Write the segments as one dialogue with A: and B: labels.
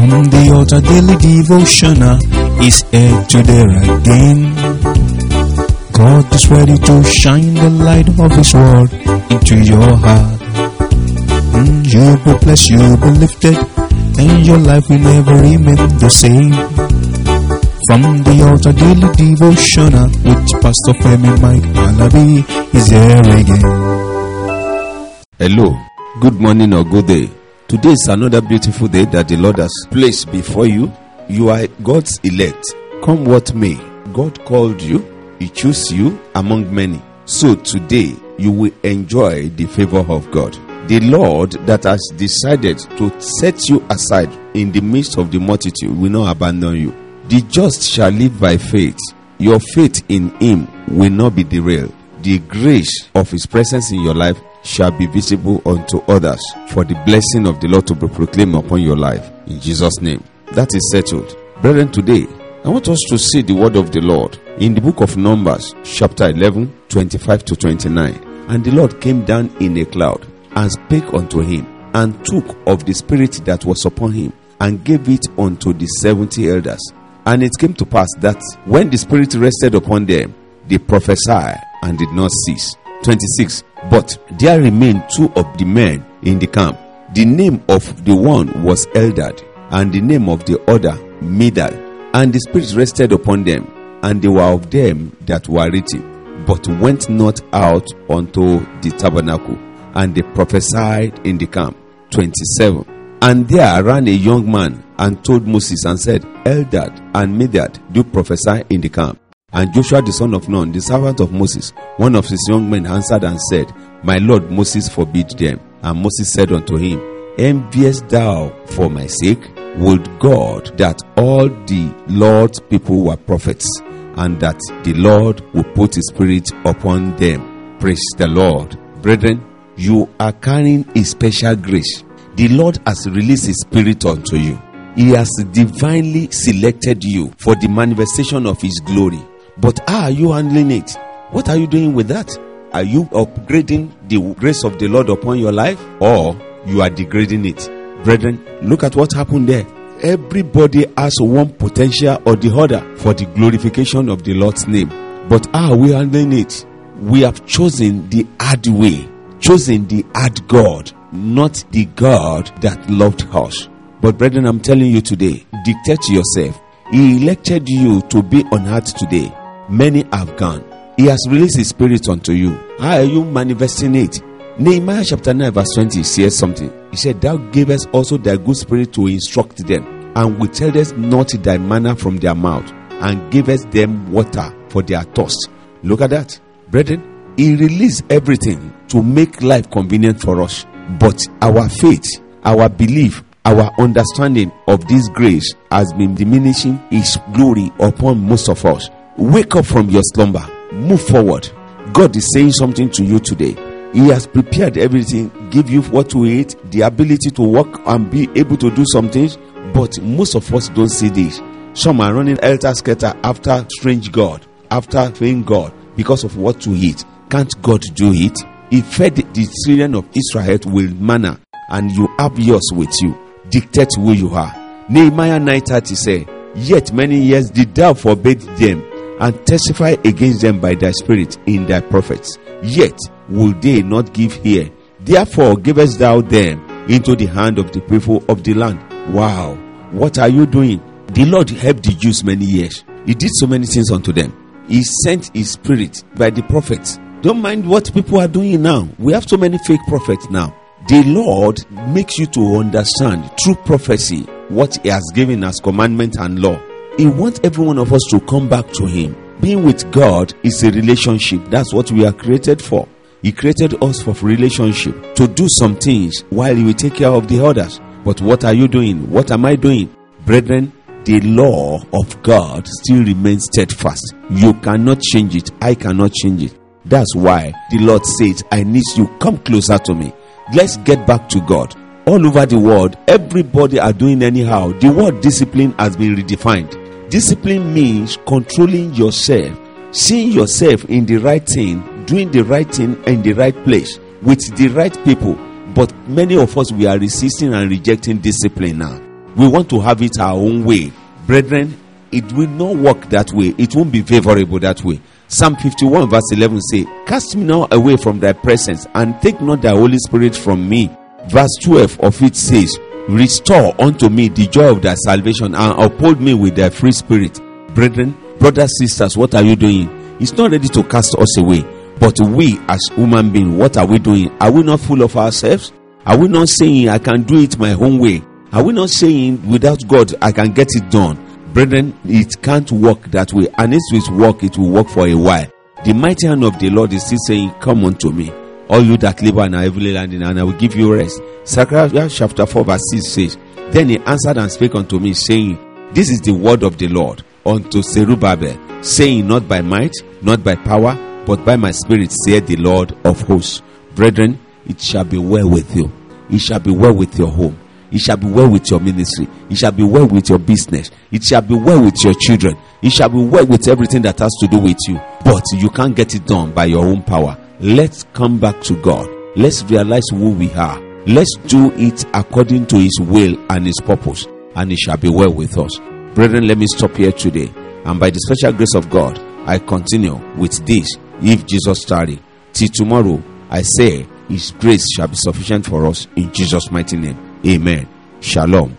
A: From the altar daily devotional is here today again. God is ready to shine the light of His word into your heart. Mm, you'll be blessed, you'll be lifted, and your life will never remain the same. From the altar daily devotional with Pastor Femi Mike Alabi is here again.
B: Hello, good morning or good day. Today is another beautiful day that the Lord has placed before you. You are God's elect. Come what may, God called you, He chose you among many. So today you will enjoy the favor of God. The Lord that has decided to set you aside in the midst of the multitude will not abandon you. The just shall live by faith. Your faith in Him will not be derailed. The grace of His presence in your life shall be visible unto others for the blessing of the Lord to be proclaimed upon your life. In Jesus' name. That is settled. Brethren, today, I want us to see the word of the Lord in the book of Numbers, chapter 11, 25 to 29. And the Lord came down in a cloud and spake unto him, and took of the Spirit that was upon him, and gave it unto the seventy elders. And it came to pass that when the Spirit rested upon them, they prophesied and did not cease. 26. But there remained two of the men in the camp. The name of the one was Eldad, and the name of the other Medad. And the Spirit rested upon them, and they were of them that were written, but went not out unto the tabernacle, and they prophesied in the camp. 27. And there ran a young man and told Moses and said, Eldad and Medad do prophesy in the camp. And Joshua the son of Nun, the servant of Moses, one of his young men, answered and said, My Lord Moses forbid them. And Moses said unto him, Enviest thou for my sake? Would God that all the Lord's people were prophets, and that the Lord would put his spirit upon them. Praise the Lord. Brethren, you are carrying a special grace. The Lord has released his spirit unto you. He has divinely selected you for the manifestation of his glory. But how are you handling it? What are you doing with that? Are you upgrading the grace of the Lord upon your life or you are degrading it? Brethren, look at what happened there. Everybody has one potential or the other for the glorification of the Lord's name. But how are we handling it? We have chosen the hard way, chosen the hard God, not the God that loved us. But brethren, I'm telling you today, dictate yourself. He elected you to be on earth today. Many have gone. He has released his spirit unto you. How are you manifesting it? Nehemiah chapter 9, verse 20 says something. He said, Thou gavest also thy good spirit to instruct them, and withheldest not thy manna from their mouth, and gavest them water for their thirst. Look at that. Brethren, he released everything to make life convenient for us. But our faith, our belief, our understanding of this grace has been diminishing its glory upon most of us. Wake up from your slumber, move forward. God is saying something to you today. He has prepared everything, give you what to eat, the ability to work and be able to do something. But most of us don't see this. Some are running elter skelter after strange God, after vain God, because of what to eat. Can't God do it? He fed the children of Israel with manna, and you have yours with you. Dictate who you are. Nehemiah 9:30 say, Yet many years did thou forbid them, and testify against them by thy spirit in thy prophets. Yet will they not give ear. Therefore givest thou them into the hand of the people of the land. Wow, what are you doing? The Lord helped the Jews many years. He did so many things unto them. He sent his spirit by the prophets. Don't mind what people are doing now. We have so many fake prophets now. The Lord makes you to understand through prophecy what He has given as commandment and law. He wants every one of us to come back to Him. Being with God is a relationship. That's what we are created for. He created us for relationship to do some things while He will take care of the others. But what are you doing? What am I doing? Brethren, the law of God still remains steadfast. You cannot change it. I cannot change it. That's why the Lord says, I need you come closer to me. Let's get back to God. All over the world, everybody are doing anyhow. The word discipline has been redefined. Discipline means controlling yourself, seeing yourself in the right thing, doing the right thing in the right place with the right people. But many of us we are resisting and rejecting discipline now. We want to have it our own way. Brethren, it will not work that way. It won't be favorable that way. Psalm 51 verse 11 say, Cast me now away from thy presence and take not thy Holy Spirit from me. Verse 12 of it says, Restore unto me the joy of thy salvation and uphold me with thy free spirit. Brethren, brothers, sisters, what are you doing? It's not ready to cast us away. But we as human beings, what are we doing? Are we not full of ourselves? Are we not saying I can do it my own way? Are we not saying without God I can get it done? Brethren, it can't work that way. And if it work, it will work for a while. The mighty hand of the Lord is still saying, Come unto me, all you that labor and are heavily laden, and I will give you rest. Zechariah chapter 4, verse 6 says, Then he answered and spake unto me, saying, This is the word of the Lord unto Zerubbabel, saying, Not by might, not by power, but by my spirit, saith the Lord of hosts. Brethren, it shall be well with you. It shall be well with your home. It shall be well with your ministry. It shall be well with your business. It shall be well with your children. It shall be well with everything that has to do with you. But you can't get it done by your own power. Let's come back to God. Let's realize who we are. Let's do it according to His will and His purpose, and it shall be well with us. Brethren, let me stop here today. And by the special grace of God, I continue with this if Jesus tarry. Till tomorrow, I say, His grace shall be sufficient for us in Jesus' mighty name. Amen. Shalom.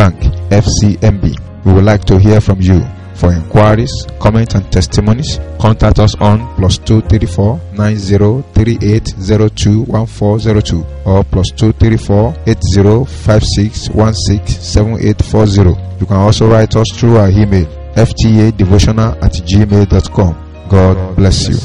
A: Bank FCMB. We would like to hear from you. For inquiries, comments, and testimonies, contact us on plus 234 903802 1402 or plus 234 805616 7840. You can also write us through our email ftadevotional at gmail.com. God bless you.